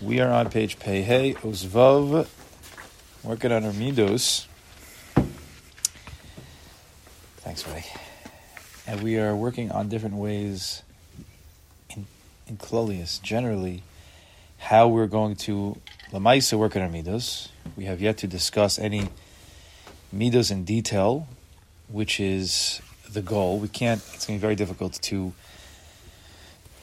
We are on page Pei Uzvav, working on our Midos. Thanks, Ray. And we are working on different ways in, in Clolius, generally, how we're going to Lamaisa work on our Midos. We have yet to discuss any Midos in detail, which is the goal. We can't, it's going to be very difficult to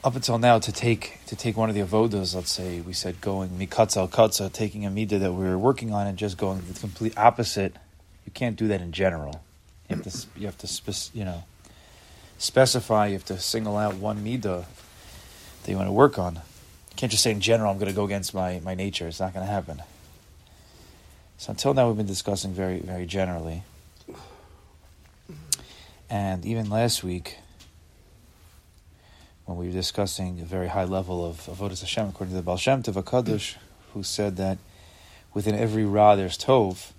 up until now to take to take one of the avodas, let's say we said going mikatza al taking a midah that we were working on and just going the complete opposite. You can't do that in general. You have to you have to you know specify. You have to single out one midah that you want to work on. You can't just say in general I'm going to go against my my nature. It's not going to happen. So until now we've been discussing very very generally, and even last week when we were discussing a very high level of Avodah Hashem, according to the Baal Shem Tov HaKadosh, who said that within every Ra there's Tov.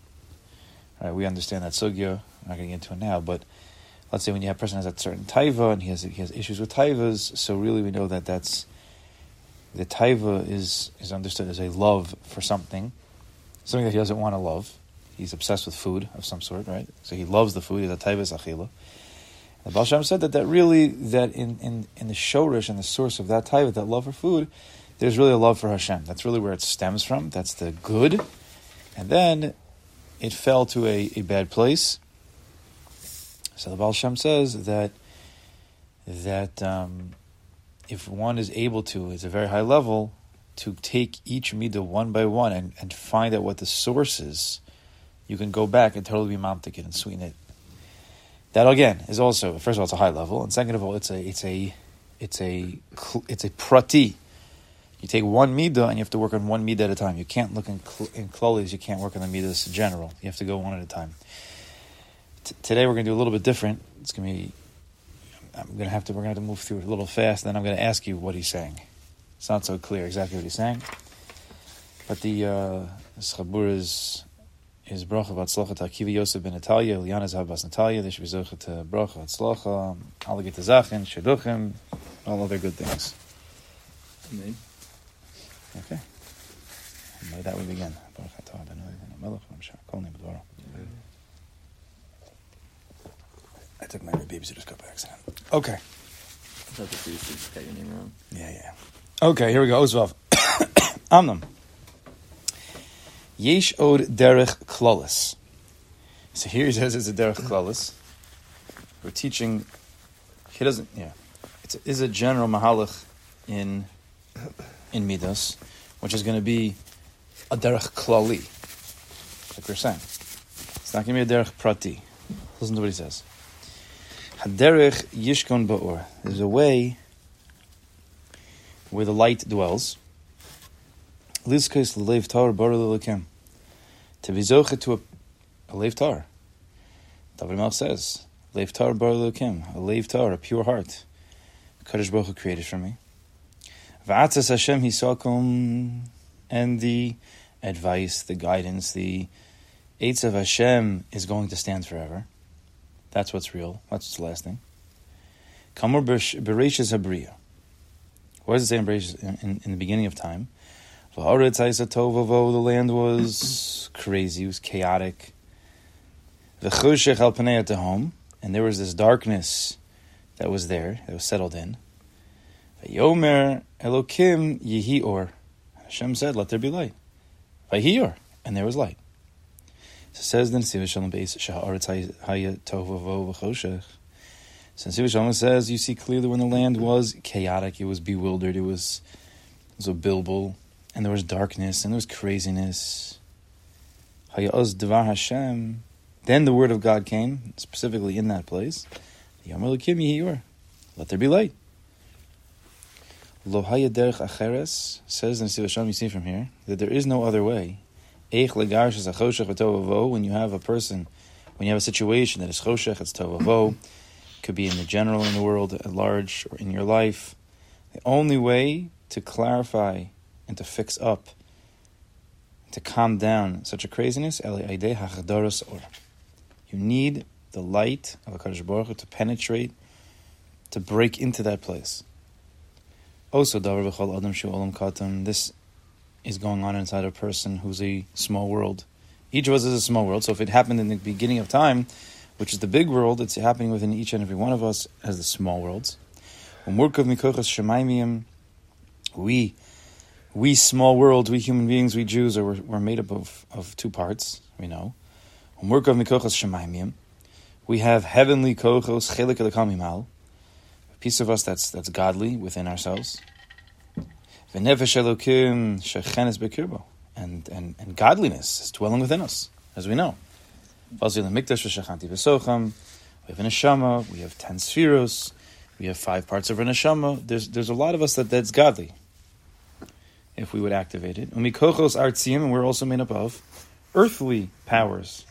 Right, we understand that sugya. I'm not going to get into it now, but let's say when you have a person has a certain taiva and he has he has issues with taivas, so really we know that that's the taiva is is understood as a love for something, something that he doesn't want to love. He's obsessed with food of some sort, right? So he loves the food. He's a taiva achila. The Baal Shem said that, that really, that in, in, in the shorish and the source of that type, that love for food, there's really a love for Hashem. That's really where it stems from. That's the good. And then it fell to a, a bad place. So the Baal Shem says that that um, if one is able to, it's a very high level, to take each midah one by one and, and find out what the source is, you can go back and totally be mamtik it and sweeten it that again is also first of all it's a high level, and second of all it's a it's a it's a it's a prati. You take one midah and you have to work on one midah at a time. You can't look in in klolis. You can't work on the midas general. You have to go one at a time. T- today we're going to do a little bit different. It's going to be. I'm going to have to. We're going to have to move through it a little fast. Then I'm going to ask you what he's saying. It's not so clear exactly what he's saying, but the uh, is is bracha v'atzlacha to Akiva Yosef ben Natalia, Liana Zav bas Natalia, they should be zocha to bracha v'atzlacha, alligate zachin, sheduchim, all other good things. Amen. Okay. And by that we begin. I took my babysitter's cup by accident. Okay. I thought the priest got your name wrong. Yeah, yeah. Okay, here we go. Ozvav. Amnam. Yesh od derech klolis. So here he says it's a derech klolis. We're teaching. He doesn't. Yeah, it's a, is a general mahalach in in midas, which is going to be a derech klali, like we're saying. It's not going to be a derech prati. Listen to what he says. Haderech yishkon ba'or. There's a way where the light dwells. Lizkes lev tar bar lelakem. To be zoche to a, a lev tar. David Melech says, lev tar bar lelakem. A lev tar, a pure heart. Kadosh Baruch created for me. V'atzas Hashem hisakum. And the advice, the guidance, the Eitz of Hashem is going to stand forever. That's what's real. That's what's lasting. Kamur Bereshis Habriya. What does it say in, in, in the beginning of time? The land was crazy, it was chaotic. V'chushech al panei home, and there was this darkness that was there, that was settled in. V'yomer Elokim yihi or. Hashem said, let there be light. V'hior, and there was light. So says then, Siva Shalom Beis Sha'aretz Haya Tovavo. So Shalom says, you see clearly when the land was chaotic, it was bewildered, it was, it was a bilbul and there was darkness, and there was craziness. Hashem. Then the word of God came, specifically in that place. Let there be light. Lohaya derech acheres says in Sivasham, you see from here, that there is no other way. When you have a person, when you have a situation that is choshech, it's tovavo, could be in the general in the world at large or in your life. The only way to clarify and to fix up, to calm down such a craziness, you need the light of HaKadosh Baruch to penetrate, to break into that place. Also, this is going on inside a person who's a small world. Each of us is a small world. So if it happened in the beginning of time, which is the big world, it's happening within each and every one of us as the small worlds. We, we small worlds, we human beings, we Jews, are we're, made up of, of two parts. We know. We have heavenly kochos, chelik a piece of us that's that's godly within ourselves. And and and godliness is dwelling within us, as we know. We have an neshama. We have ten sefiros. We have five parts of our neshama. There's there's a lot of us that that's godly. If we would activate it, umikochos artzim, and we're also made up of earthly powers.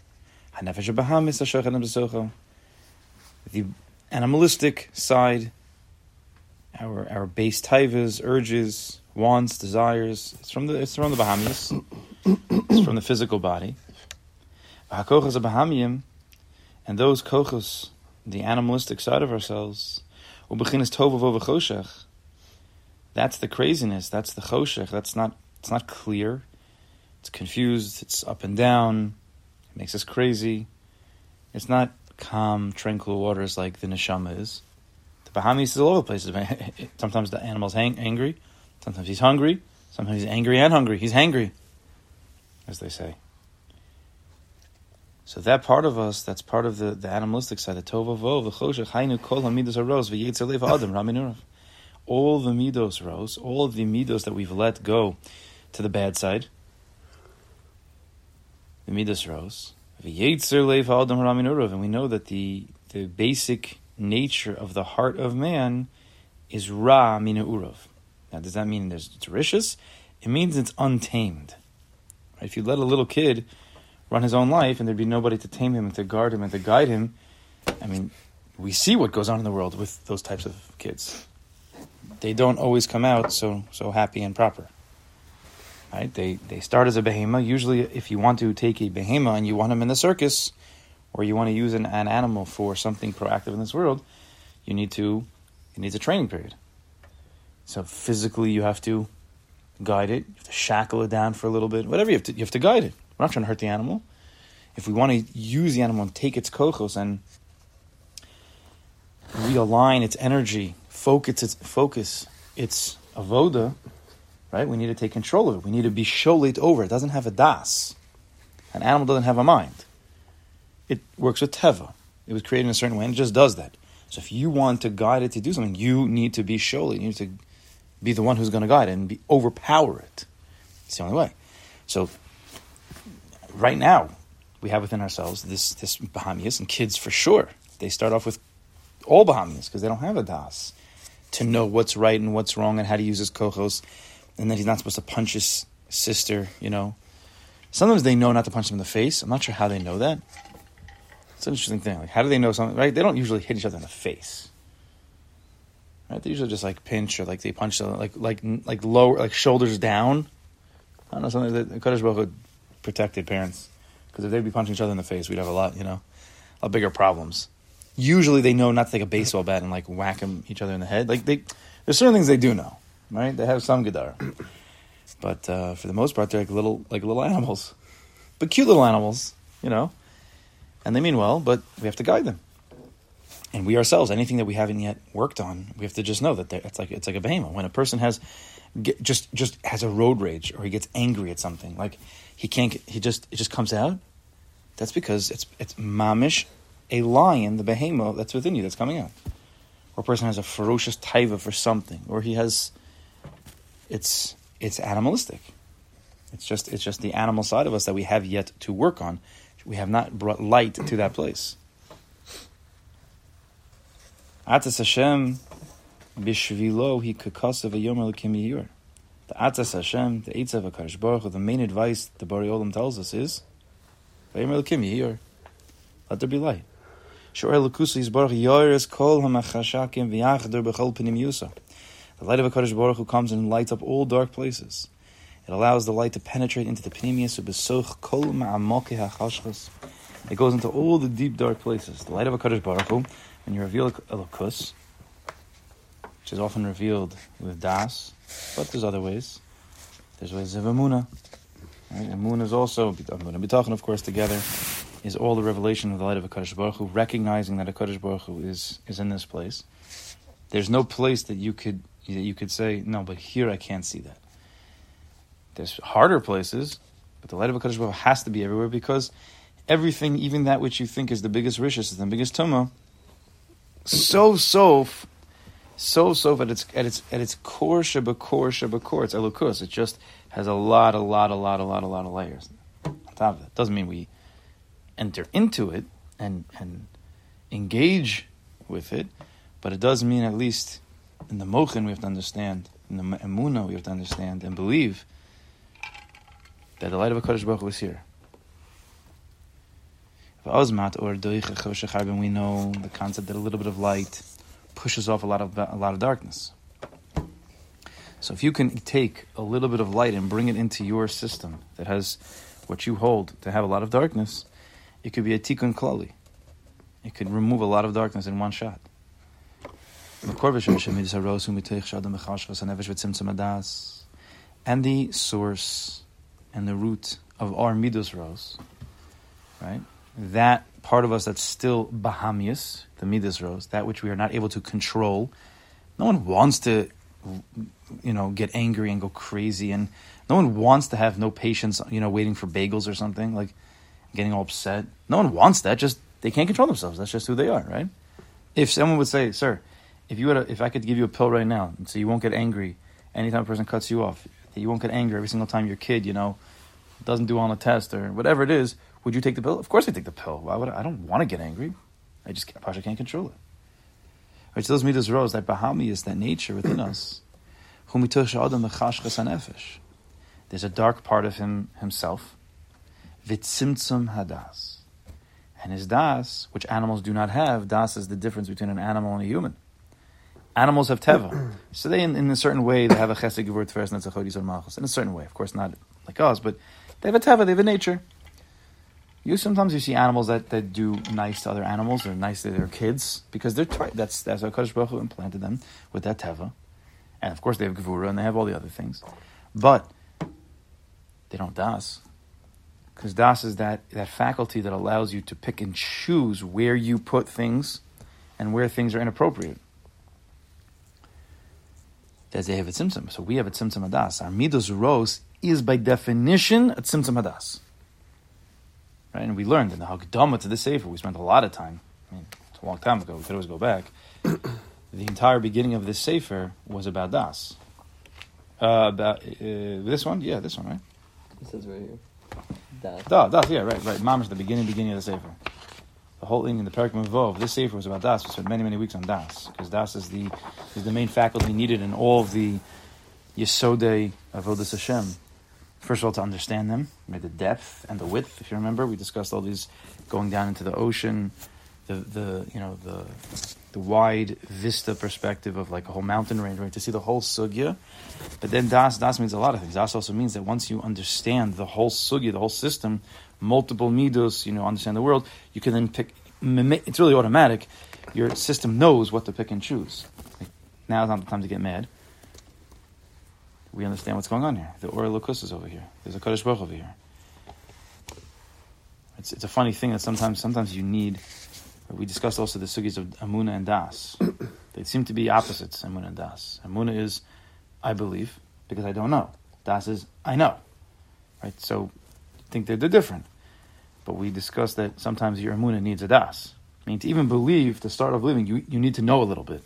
The animalistic side, our our base taivas, urges, wants, desires. It's from the it's from the Bahamias. it's from the physical body. And those kochos, the animalistic side of ourselves, ubechinas tov choshech. That's the craziness. That's the choshech. That's not. It's not clear. It's confused. It's up and down It makes us crazy. It's not calm, tranquil waters like the neshama is. The Bahamis is all over the place. Sometimes the animal's hang- angry, sometimes he's hungry, sometimes he's angry and hungry. He's hangry, as they say. So that part of us, that's part of the, the animalistic side, the tova vov, the choshech, hainu kol hamidos haros, v'yetzer adam, raminurav. All the midos rose, all the midos that we've let go to the bad side, the midos rose. And we know that the the basic nature of the heart of man is ra mina urav. Now, does that mean there's it's rishis? It means it's untamed. Right? If you let a little kid run his own life and there'd be nobody to tame him and to guard him and to guide him, I mean, we see what goes on in the world with those types of kids. They don't always come out so so happy and proper. Right? They they start as a behema. Usually, if you want to take a behema and you want him in the circus, or you want to use an, an animal for something proactive in this world, you need to it needs a training period. So physically, you have to guide it. You have to shackle it down for a little bit. Whatever you have to, you have to guide it. We're not trying to hurt the animal. If we want to use the animal and take its kochos and realign its energy, focus its focus its avoda, Right? We need to take control of it. We need to be sholit over. It doesn't have a das. An animal doesn't have a mind. It works with teva. It was created in a certain way and it just does that. So if you want to guide it to do something, you need to be sholit. You need to be the one who's going to guide it and be, overpower it. It's the only way. So right now, we have within ourselves this this Bahamias and kids for sure. They start off with all Bahamias because they don't have a das to know what's right and what's wrong and how to use his kohos and that he's not supposed to punch his sister, you know. Sometimes they know not to punch him in the face. I'm not sure how they know that. It's an interesting thing. Like, how do they know something? Right? They don't usually hit each other in the face. Right? They usually just like pinch or like they punch like like like lower like shoulders down. I don't know something that Kadosh Baruch protected parents because if they'd be punching each other in the face, we'd have a lot, you know, a lot bigger problems. Usually, they know not to take a baseball bat and like whack them each other in the head. Like they, there's certain things they do know right? They have some gedar, but uh, for the most part, they're like little like little animals, but cute little animals, you know. And they mean well, but we have to guide them. And we ourselves, anything that we haven't yet worked on, we have to just know that it's like it's like a behemoth. When a person has get, just just has a road rage or he gets angry at something, like he can't, he just it just comes out. That's because it's it's mamish, a lion, the behemoth that's within you that's coming out. Or a person has a ferocious taiva for something, or he has it's it's animalistic. It's just it's just the animal side of us that we have yet to work on. We have not brought light to that place. Atas Hashem bishvilo he kakasav ayomer l'kim The Atas Hashem, the Eitzav HaKadosh Baruch the main advice the Bari Olam tells us is Let there be light. The light of HaKadosh Baruch Hu comes and lights up all dark places. It allows the light to penetrate into the ha'chashchas. It goes into all the deep dark places. The light of a HaKadosh Baruch Hu, when you reveal Elokus, which is often revealed with das, but there's other ways. There's ways of Amuna. Right? Amuna is also, Amuna B'tachon, of course, together, is all the revelation of the light of HaKadosh Baruch Hu, recognizing that HaKadosh Baruch Hu is, is in this place. There's no place that you could that you could say, no, but here I can't see that. There's harder places, but the light of HaKadosh Baruch Hu has to be everywhere because everything, even that which you think is the biggest rishis, is the biggest tumah, so so so so at its at its at its core core core it's elukus. It just has a lot, a lot, a lot, a lot, a lot of layers on top of it. Doesn't mean we enter into it and and engage with it, but it does mean at least in the mochin we have to understand, in the emuna we have to understand and believe that the light of a Kodesh Baruch is here. Ozmat or we know the concept that a little bit of light pushes off a lot of a lot of darkness. So if you can take a little bit of light and bring it into your system that has what you hold to have a lot of darkness, it could be a tikkun klali. It could remove a lot of darkness in one shot. And the source and the root of our midos rose, right? that part of us that's still bahamius, the midas rose, that which we are not able to control. No one wants to, you know, get angry and go crazy, and no one wants to have no patience, you know, waiting for bagels or something, like getting all upset. No one wants that. Just they can't control themselves. That's just who they are, right? If someone would say, "Sir, if you a, if I could give you a pill right now, so you won't get angry anytime a person cuts you off, you won't get angry every single time your kid, you know, doesn't do on a test or whatever it is." Would you take the pill? Of course I take the pill. Why would I? I don't want to get angry. I just Pasha can't control it. Which tells me this rose that Bahami is that nature within us. There's a dark part of him himself. Vitzimtzum hadas. And his das, which animals do not have, das is the difference between an animal and a human. Animals have teva. so they, in, in, a certain way, they have a chesed gevur tveres and it's a malchus. In a certain way, of course, not like us, but they have a teva, they have a nature. You sometimes you see animals that, that do nice to other animals or nice to their kids because they're try- that's that's how Kadosh Baruch Hu implanted them with that teva, and of course they have gevura and they have all the other things, but they don't das because das is that that faculty that allows you to pick and choose where you put things and where things are inappropriate. Have a tzimtzum, so we have a tzimtzum adas. Our midos rose is by definition a tzimtzum adas. Right? And we learned in the Hagdama to the Sefer, we spent a lot of time. I mean, it's a long time ago. We could always go back. the entire beginning of this Sefer was about Das. Uh, about uh, this one, yeah, this one, right? It says right here. Das. Da, das, yeah, right, right. Mama's the beginning, beginning of the Sefer. The whole thing in the Parakim Vov, this Sefer was about Das. We spent many, many weeks on Das because Das is the is the main faculty needed in all of the Yesodei of Avodas Hashem first of all to understand them, the depth and the width. If you remember, we discussed all these going down into the ocean, the the you know the the wide vista perspective of like a whole mountain range, right? To see the whole sugya. But then das das means a lot of things. Das also means that once you understand the whole sugya, the whole system, multiple midos, you know, understand the world, you can then pick. It's really automatic. Your system knows what to pick and choose. Like, now is not the time to get mad we understand what's going on here. The Or Lukus is over here. There's a Kodesh Baruch over here. It's, it's a funny thing that sometimes sometimes you need. We discussed also the sugis of Amuna and Das. they seem to be opposites, Amuna and Das. Amuna is, I believe, because I don't know. Das is, I know. Right? So, I think they're, they're different. But we discussed that sometimes your Amuna needs a Das. I mean, to even believe, to start off believing, you, you need to know a little bit.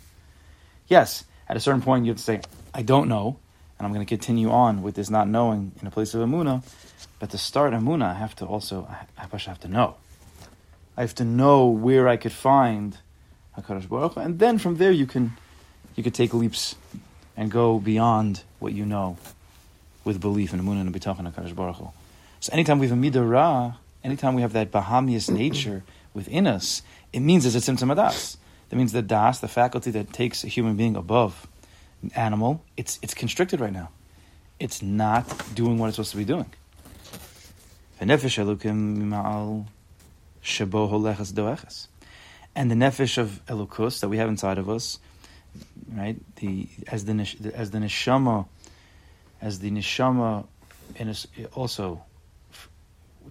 Yes, at a certain point, you have to say, I don't know, and I'm going to continue on with this not knowing in a place of Amuna. But to start Amuna, I have to also, I, I have to know. I have to know where I could find HaKadosh Baruch and then from there you can, you could take leaps and go beyond what you know with belief in Amuna and B'tachon HaKadosh Baruch Hu. So anytime we have a Midah anytime we have that Bahamius nature within us, it means there's a tzimtzum of Das. That means the Das, the faculty that takes a human being above an animal, it's, it's constricted right now. It's not doing what it's supposed to be doing. And the nefesh of elukus that we have inside of us, right? The as the as the neshama as the neshama, in also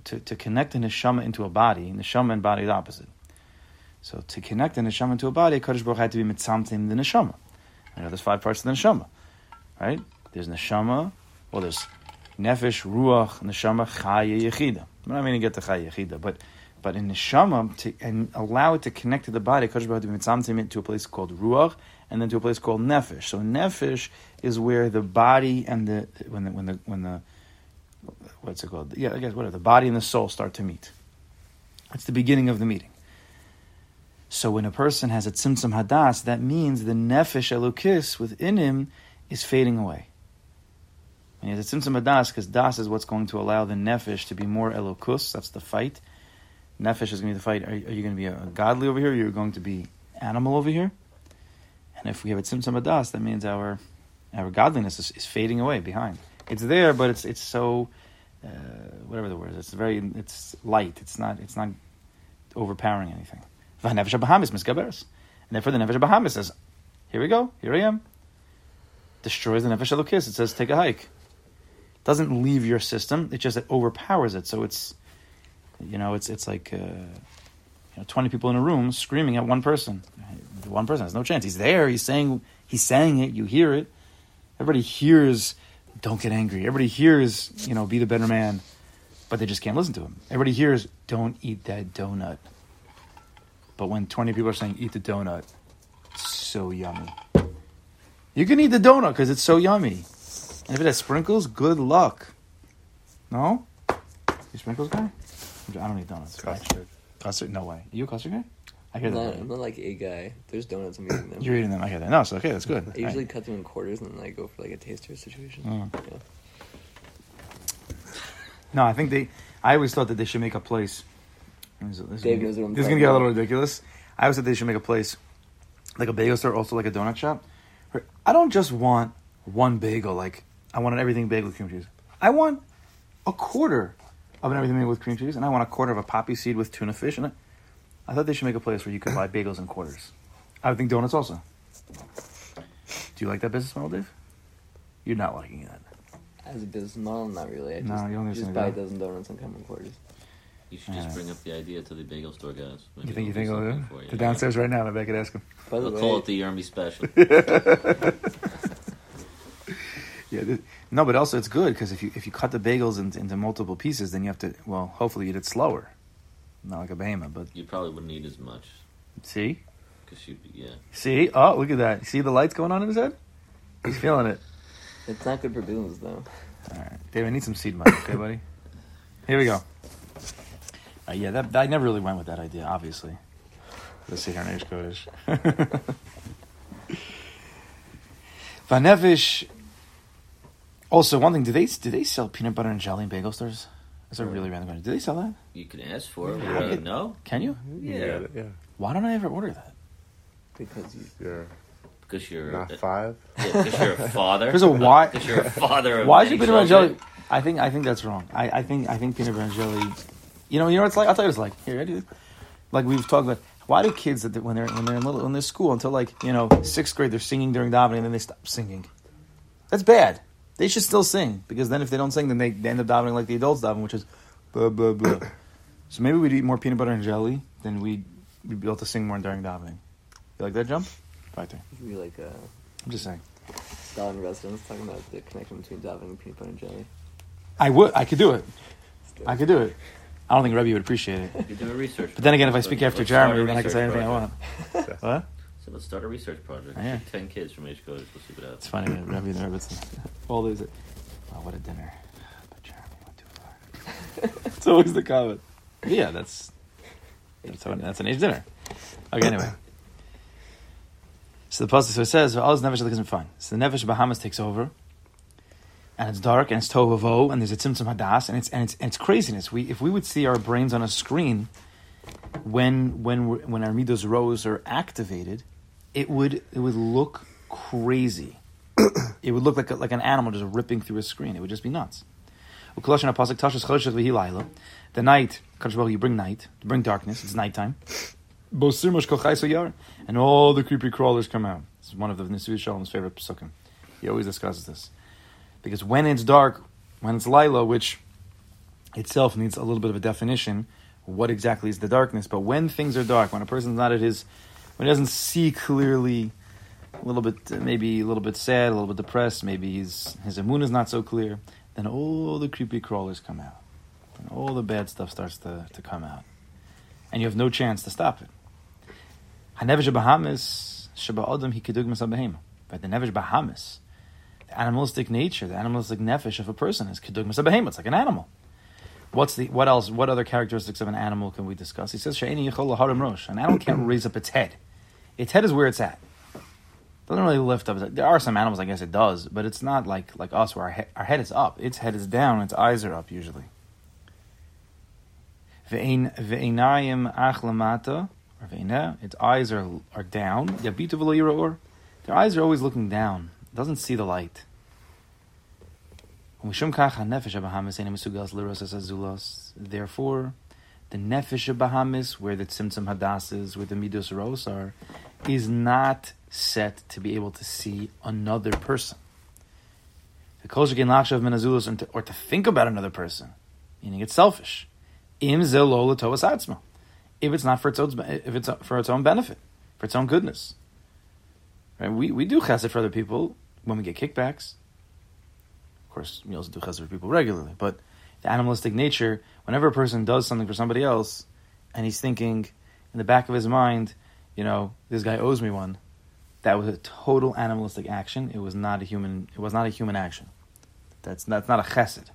to, to connect the neshama into a body, neshama and body the opposite. So to connect the neshama into a body, Kadosh Baruch had to be mitzamtim the neshama. I know there's five parts of the neshama, right? There's neshama, well, there's nefesh, ruach, neshama, chaya, yechida. I'm not meaning to get to chaya, yechida, but but in neshama, to and allow it to connect to the body, Kadosh Baruch to a place called ruach, and then to a place called nefesh. So nefesh is where the body and the when the when the when the what's it called? Yeah, I guess whatever. The body and the soul start to meet. It's the beginning of the meeting. So when a person has a tzimtzum hadas, that means the nefesh elukis within him is fading away. And he has a tzimtzum hadas because das is what's going to allow the nefesh to be more elokus. That's the fight. Nefesh is going to be the fight. Are, are you going to be a, a godly over here? Or you're going to be animal over here. And if we have a tzimtzum hadas, that means our our godliness is, is fading away behind. It's there, but it's it's so uh, whatever the word is. It's very it's light. It's not it's not overpowering anything. V'hanefesh Bahamis misgaberes. And therefore the nefesh Bahamis says, "Here we go. Here I am." Destroys the nefesh elokis. It says, "Take a hike." Doesn't leave your system. It just it overpowers it. So it's, you know, it's it's like, uh, you know, twenty people in a room screaming at one person. The one person has no chance. He's there. He's saying he's saying it. You hear it. Everybody hears. Don't get angry. Everybody hears. You know, be the better man. But they just can't listen to him. Everybody hears. Don't eat that donut. But when 20 people are saying, eat the donut, it's so yummy. You can eat the donut because it's so yummy. And if it has sprinkles, good luck. No? You sprinkles guy? I don't eat donuts. Custard. Custard? No way. you a custard guy? I hear I'm not, that. I'm not like a guy. There's donuts. I'm eating them. You're eating them. I hear that. No, so okay, that's good. I usually cut them in quarters and then I go for like a taster situation. Mm. Yeah. No, I think they. I always thought that they should make a place. This is, this Dave gonna knows get- what I'm this is gonna get a little ridiculous. I always thought they should make a place, like a bagel store, also like a donut shop. I don't just want one bagel. Like I want an everything bagel with cream cheese. I want a quarter of an everything bagel with cream cheese, and I want a quarter of a poppy seed with tuna fish. And I, I thought they should make a place where you could buy bagels in quarters. I would think donuts also. Do you like that business model, Dave? You're not liking that. As a business model, not really. I No, just, you don't just listen buy a dozen donuts and come in quarters. You should Yeah. just bring up the idea to the bagel store guys. Maybe You think you think do I'll something do for you. The downstairs right now. Maybe I could ask him. By the We'll call it the Army special. Yeah, th- no, but also it's good because if you if you cut the bagels into, into multiple pieces, then you have to well, hopefully eat it slower, not like a behemoth. But you probably wouldn't eat as much see, because you'd be yeah. see, oh look at that! See the lights going on in his head? He's feeling it. it's not good for business though. All right, David, I need some seed money, okay, buddy? Here we go. Uh, yeah, that I never really went with that idea. Obviously, let's see here, Neish Kodesh. Vanevish. Also, one thing: do they do they sell peanut butter and jelly in bagel stores? That's a really random question. Do they sell that? You can ask for it. Yeah. Uh, no, Can you? Yeah. yeah. Why don't I ever order that? Because you, You're because you're not uh, five. yeah, 'cause you're a father. There's a why- Because you're a father. Of Why is it peanut butter and jelly? I think I think that's wrong. I, I think I think peanut butter and jelly. You know, you know what it's like. I'll tell you what it's like. Here, I do. Like we've talked about. Why do kids that when they're when they're in little in their school until like you know sixth grade they're singing during davening and then they stop singing? That's bad. They should still sing because then if they don't sing then they, they end up davening like the adults daven, which is blah blah blah. so maybe we'd eat more peanut butter and jelly than we we'd be able to sing more during davening. You like that jump? Right there. you could be like a I'm just saying. Stalin residents talking about the connection between Davin and peanut butter and jelly. I would. I could do it. I could do it. I don't think Rebbe would appreciate it. You do a research. But then again, if I speak after Jeremy, then I can say anything I want. What? Let's start a research project. Oh, yeah. Take Ten kids from age codes. We'll see what happens. It's funny, Rebbe and Rebbe. All these. Oh, what a dinner. But Jeremy went too far. it's always the comment. Yeah, that's that's, how, that's an age dinner. Okay, anyway. So the pasuk so it says, "All his nefesh is fine." So the nefesh Bahamis takes over, and it's dark and it's tohu and there's a tzimtzum hadas, and it's and it's and it's craziness. We if we would see our brains on a screen, when when we're, when our midos rows are activated, it would it would look crazy. it would look like a, like an animal just ripping through a screen. It would just be nuts. Ukolosh pasuk tashas chodesh v'hi laila. The night, you bring night, you bring darkness. It's nighttime. Bosimush kochai yar, and all the creepy crawlers come out. This is one of the Nisuy Shalom's favorite pasukim. He always discusses this. Because when it's dark, when it's Lila, which itself needs a little bit of a definition, what exactly is the darkness? But when things are dark, when a person's not at his, when he doesn't see clearly, a little bit, maybe a little bit sad, a little bit depressed, maybe his, his immune is not so clear, then all the creepy crawlers come out. And all the bad stuff starts to, to come out. And you have no chance to stop it. Hanevish. But the Nevish Bahamis, the animalistic nature, the animalistic nefesh of a person is kedugmas. It's like an animal. What's the what else? What other characteristics of an animal can we discuss? He says, "She'eni yichol rosh." An animal can't raise up its head. Its head is where it's at. Doesn't really lift up. There are some animals, I guess, it does, but it's not like like us, where our, he- our head is up. Its head is down. Its eyes are up usually. Ve'ein- Ve'einayim ach lamata, or ve'ina, its eyes are are down. Their eyes are always looking down. It doesn't see the light. Therefore, the nefesh of Bahamis, where the tzimtzum hadasses, where the midos ros are, is not set to be able to see another person. The kolshakin lachshav menazulos, or to- or to think about another person, meaning it's selfish. Im zelo l'tovas atzma. If it's not for its own, if it's for its own benefit, for its own goodness. Right? We we do chesed for other people when we get kickbacks. Of course, we also do chesed for people regularly, but the animalistic nature, whenever a person does something for somebody else, and he's thinking in the back of his mind, you know, this guy owes me one, that was a total animalistic action. It was not a human. It was not a human action. That's that's not a chesed.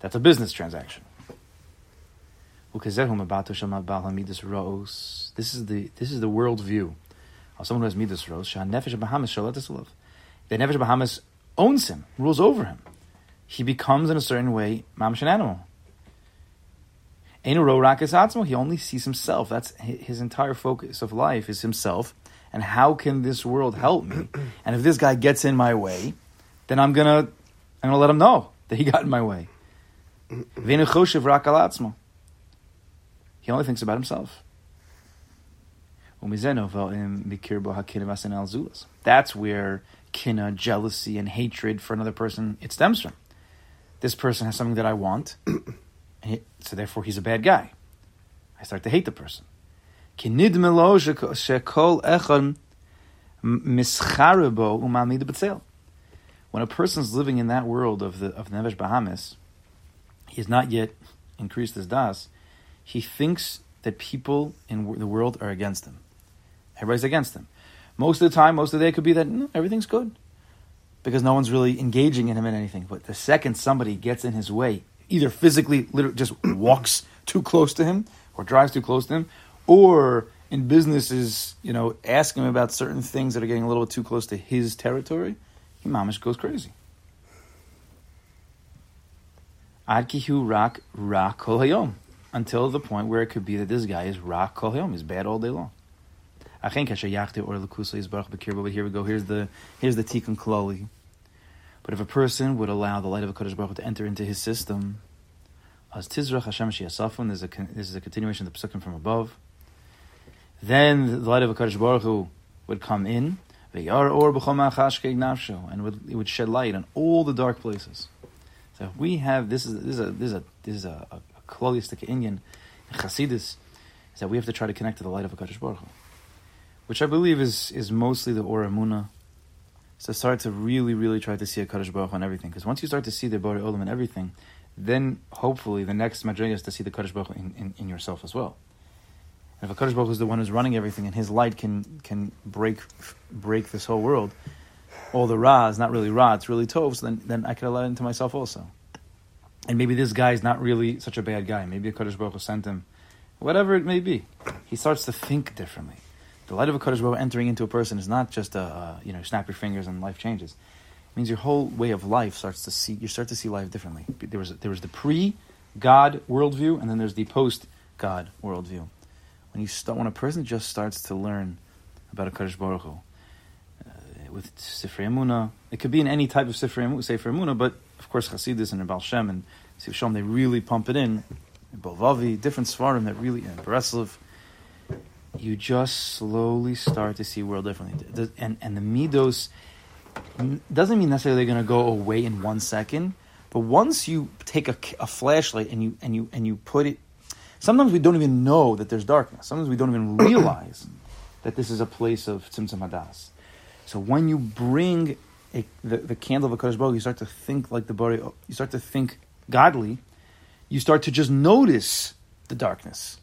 That's a business transaction. This is the this is the world view of someone who has midas ros. Nefesh Bahamis The nefesh Bahamis owns him, rules over him. He becomes in a certain way mamish an animal. He only sees himself. That's his entire focus of life is himself. And how can this world help me? And if this guy gets in my way, then I'm gonna I'm gonna let him know that he got in my way. V'enu choshev atzmo. He only thinks about himself. That's where kina, jealousy, and hatred for another person it stems from. This person has something that I want, he- so therefore he's a bad guy. I start to hate the person. When a person's living in that world of the of Nevesh Bahamis, he has not yet increased his das. He thinks that people in the world are against him. Everybody's against him. Most of the time, most of the day, it could be that no, everything's good because no one's really engaging in him in anything. But the second somebody gets in his way, either physically, literally just walks too close to him, or drives too close to him, or in business is you know asking him about certain things that are getting a little too close to his territory, he mamish goes crazy. Ad kihu rak rak kol hayom. Until the point where it could be that this guy is rak kol hayom, he's bad all day long. Achen kasher yachte or lekusa is baruch b'kirba. But here we go. Here's the here's the tikkun klali. But if a person would allow the light of a Kodesh Baruch to enter into his system, as tizrach Hashem sheyasafun, there's a this is a continuation of the psukim from above. Then the light of a Kodesh Baruch would come in, v'yar or nafsho, and would, it would shed light on all the dark places. So we have this is this is a this is a this is a, a, a Indian Chasidus is that we have to try to connect to the light of a Kodesh Baruch Hu, which I believe is is mostly the Or Emuna. So start to really, really try to see a Kadosh Baruch on everything. Because once you start to see the Borei Olam and everything, then hopefully the next madriga is to see the Kadosh Baruch in, in, in yourself as well. And if a Kadosh Baruch is the one who's running everything, and his light can can break break this whole world, all the Ra is not really Ra, it's really Tov. So then, then I could allow it into myself also. And maybe this guy is not really such a bad guy. Maybe a Kadosh Baruch sent him, whatever it may be. He starts to think differently. The light of a Kadosh Baruch entering into a person is not just a, a you know snap your fingers and life changes. It means your whole way of life starts to see you start to see life differently. There was there was the pre God worldview, and then there's the post God worldview. When you start, when a person just starts to learn about a Kadosh Baruch Hu, uh, with Sifrei Emuna, it could be in any type of Sifrei Emuna, but of course Hasidus and Baal Shem and Sif they really pump it in. Bolvavi, different Svarim that really, and Breslov, you just slowly start to see world differently. And, and the Midos, doesn't mean necessarily they're going to go away in one second. But once you take a, a flashlight and you and you and you put it, sometimes we don't even know that there's darkness. Sometimes we don't even realize that this is a place of tzimtzum hadas. So when you bring a, the, the candle of a Kodesh Baruch, you start to think like the Bari, you start to think godly. You start to just notice the darkness.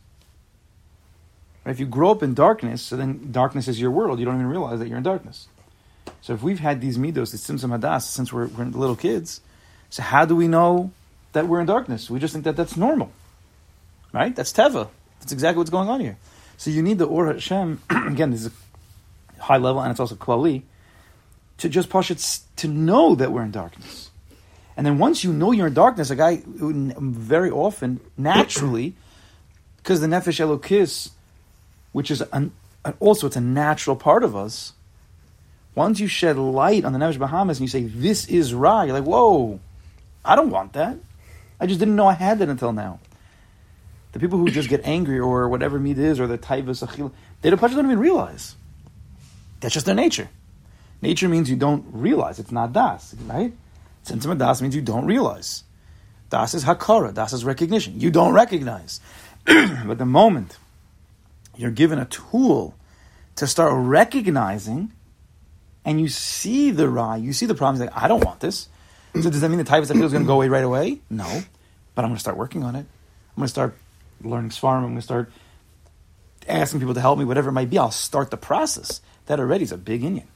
Right? If you grow up in darkness, so then darkness is your world. You don't even realize that you're in darkness. So if we've had these midos, the tzimtzum hadas, since we're, we're little kids, so how do we know that we're in darkness? We just think that that's normal, right? That's teva. That's exactly what's going on here. So you need the Or Hashem. again, this is a high level, and it's also klali to just push it to know that we're in darkness. And then once you know you're in darkness, a guy very often, naturally, because the nefesh elokis, which is an, an, also it's a natural part of us. Once you shed light on the nefesh Bahamis and you say this is ra, you're like, whoa, I don't want that. I just didn't know I had that until now. The people who just get angry or whatever meat is or the taivas achil, they don't, don't even realize. That's just their nature. Nature means you don't realize. It's not das, right? Tzimtzum das means you don't realize. Das is hakara. Das is recognition. You don't recognize. but the moment you're given a tool to start recognizing, and you see the ra, you see the problem. Like, I don't want this. So does that mean the type of is going to go away right away? No, but I'm going to start working on it. I'm going to start learning svarim. I'm going to start asking people to help me, whatever it might be. I'll start the process. That already is a big Indian.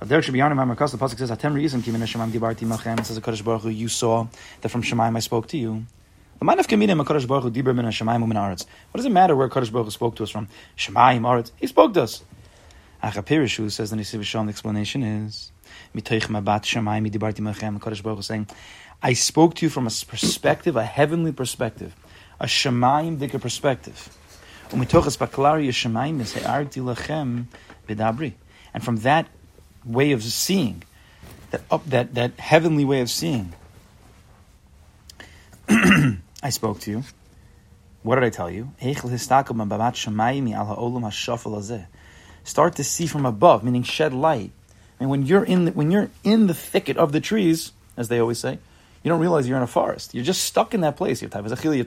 There should be on my The pasuk says, "Atem reason kimin Shemaim dibarti machem." Says the Kodesh Baruch Hu, "You saw that from Shemaim I spoke to you." What does it matter where Kodesh Baruch Hu spoke to us from? Shemaim, Aretz. He spoke to us. Achapirishu says the Nisiv Shalom. The explanation is, mitoich Kodesh Baruch Hu saying, I spoke to you from a perspective, a heavenly perspective, a Shemaim dika perspective. And from that way of seeing, that up that, that heavenly way of seeing, I spoke to you. What did I tell you? Start to see from above, meaning shed light. And when you're in the, when you're in the thicket of the trees, as they always say, you don't realize you're in a forest. You're just stuck in that place. You don't you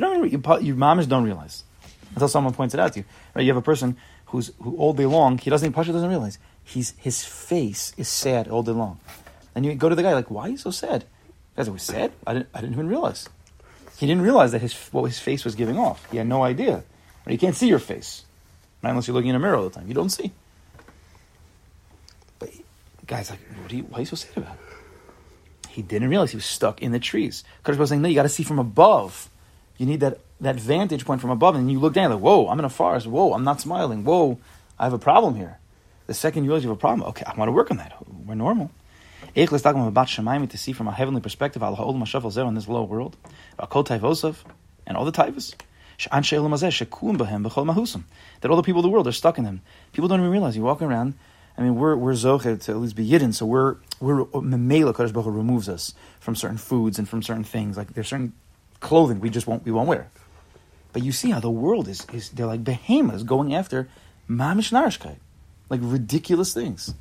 don't you, your mamas don't realize until someone points it out to you. Right? You have a person who's who all day long he doesn't Pasha doesn't realize he's his face is sad all day long, and you go to the guy like, why are you so sad? The guy was sad. I didn't I didn't even realize. He didn't realize that his what his face was giving off. He had no idea. You can't see your face, right? unless you're looking in a mirror all the time. You don't see. But guy's like, what you, why are you so sad about? He didn't realize he was stuck in the trees. Kodesh was saying, no, you got to see from above. You need that, that vantage point from above. And you look down, like, whoa, I'm in a forest. Whoa, I'm not smiling. Whoa, I have a problem here. The second you realize you have a problem, okay, I want to work on that. We're normal. To see from a heavenly perspective, on this low world, and all the taivas, that all the people of the world are stuck in them. People don't even realize you walk around. I mean, we're we're zoche to at least be yidden, so we're we're memela. Kodesh Baruch removes us from certain foods and from certain things. Like there's certain clothing we just won't we won't wear. But you see how the world is is they're like behemoths going after mamish narishkeit, like ridiculous things.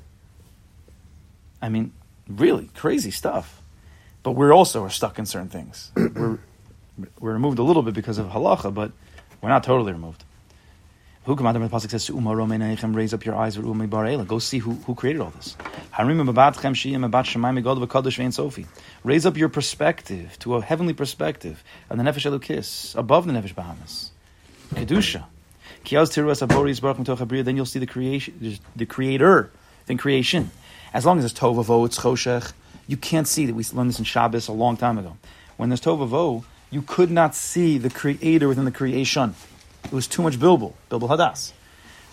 I mean, really crazy stuff. But we're also are stuck in certain things. we're we're removed a little bit because of halacha, but we're not totally removed. Who out the pasuk says, "Raise up your eyes with Umi Barela." Go see who, who created all this. Harim mabatchem shiyim mabat shemayim god v'kadosh vein sofi. Raise up your perspective to a heavenly perspective and the nefesh elukis above the nefesh bahamis. Kedusha. Then you'll see the creation, the creator, then creation. As long as it's tovavo, it's choshech. You can't see that. We learned this in Shabbos a long time ago. When there's tovavo, you could not see the creator within the creation. It was too much bilbul, bilbul hadas.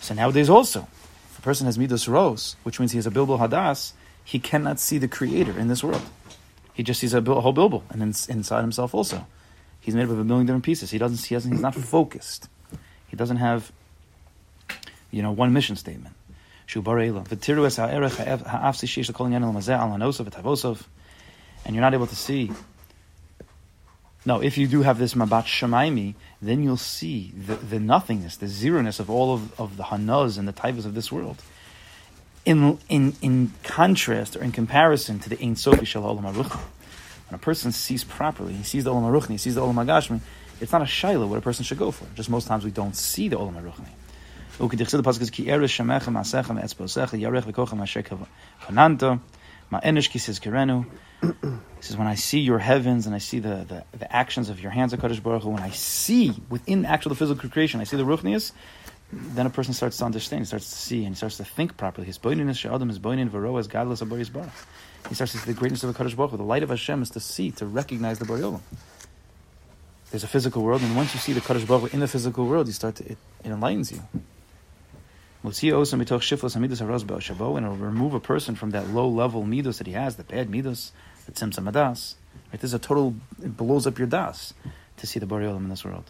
So nowadays also, if a person has midos ros, which means he has a bilbul hadas, he cannot see the creator in this world. He just sees a, bil- a whole bilbul, and then inside himself also. He's made up of a million different pieces. He doesn't. He doesn't. He's not focused. He doesn't have, you know, one mission statement. And you're not able to see no, if you do have this mabat shemaimi, then you'll see the, the nothingness, the zeroness of all of, of the hanaz and the taivas of this world. In, in, in contrast or in comparison to the Ein Sofi Shel Olam when a person sees properly, he sees the Olam HaRuchni, he sees the Olam HaGashmi, it's not a shaila what a person should go for. Just most times we don't see the Olam HaRuchni. Ukidichsil, the Pasuk is, Ki eres yarech kananta, ma'enish kirenu. He says, when I see your heavens and I see the, the, the actions of your hands, HaKadosh Baruch Hu, when I see within actual the physical creation, I see the ruchnias, then a person starts to understand, he starts to see, and he starts to think properly. His boinin is she'adam, his boinin varoah is godless aboris baruch. He starts to see the greatness of HaKadosh Baruch Hu. The light of Hashem is to see, to recognize the baruch. There's a physical world, and once you see the Kadosh Baruch Hu in the physical world, you start to, it, it enlightens you. And it'll remove a person from that low level midos that he has, the bad midos, the tzimtzum adas. Right? There's a total, it blows up your das to see the Boreolim in this world.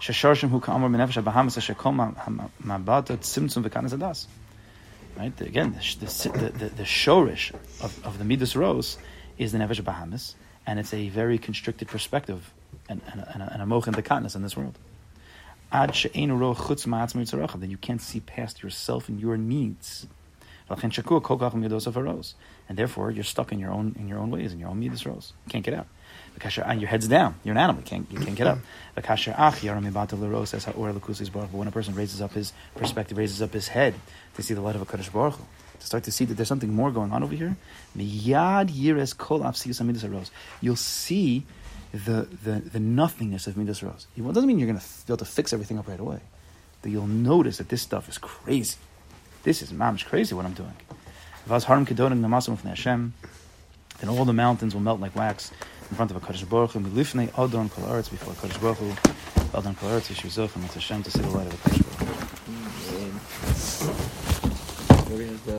Tzimtzum. Right? Again, the, the, the, shorish of, of the midas rose is the nefesh bahamis, and it's a very constricted perspective and, and, and, a, and a mochin in this world. Ad chutz Then you can't see past yourself and your needs. Shakua and therefore you're stuck in your own in your own ways in your own midas rose. You can't get out. V'kasher- and your head's down. You're an animal. You can't you can't get up. V'kasher ach yaram mibata l'ros ha'or l'kusis baruch. But when a person raises up his perspective, raises up his head to see the light of a Kadosh Baruch to start to see that there's something more going on over here. Miyad yires kol afsius midas rose. You'll see the, the, the nothingness of Midas Ros. It doesn't mean you're going to be able to fix everything up right away. That you'll notice that this stuff is crazy. This is mamish crazy what I'm doing. Then all the mountains will melt like wax in front of a Kadosh Baruch Hu. Milifnei Adon Kol Aretz before Kadosh Baruch Hu. Adon Kol Aretz Yishuzach and Hashem to see the light of a Kadosh Baruch Hu.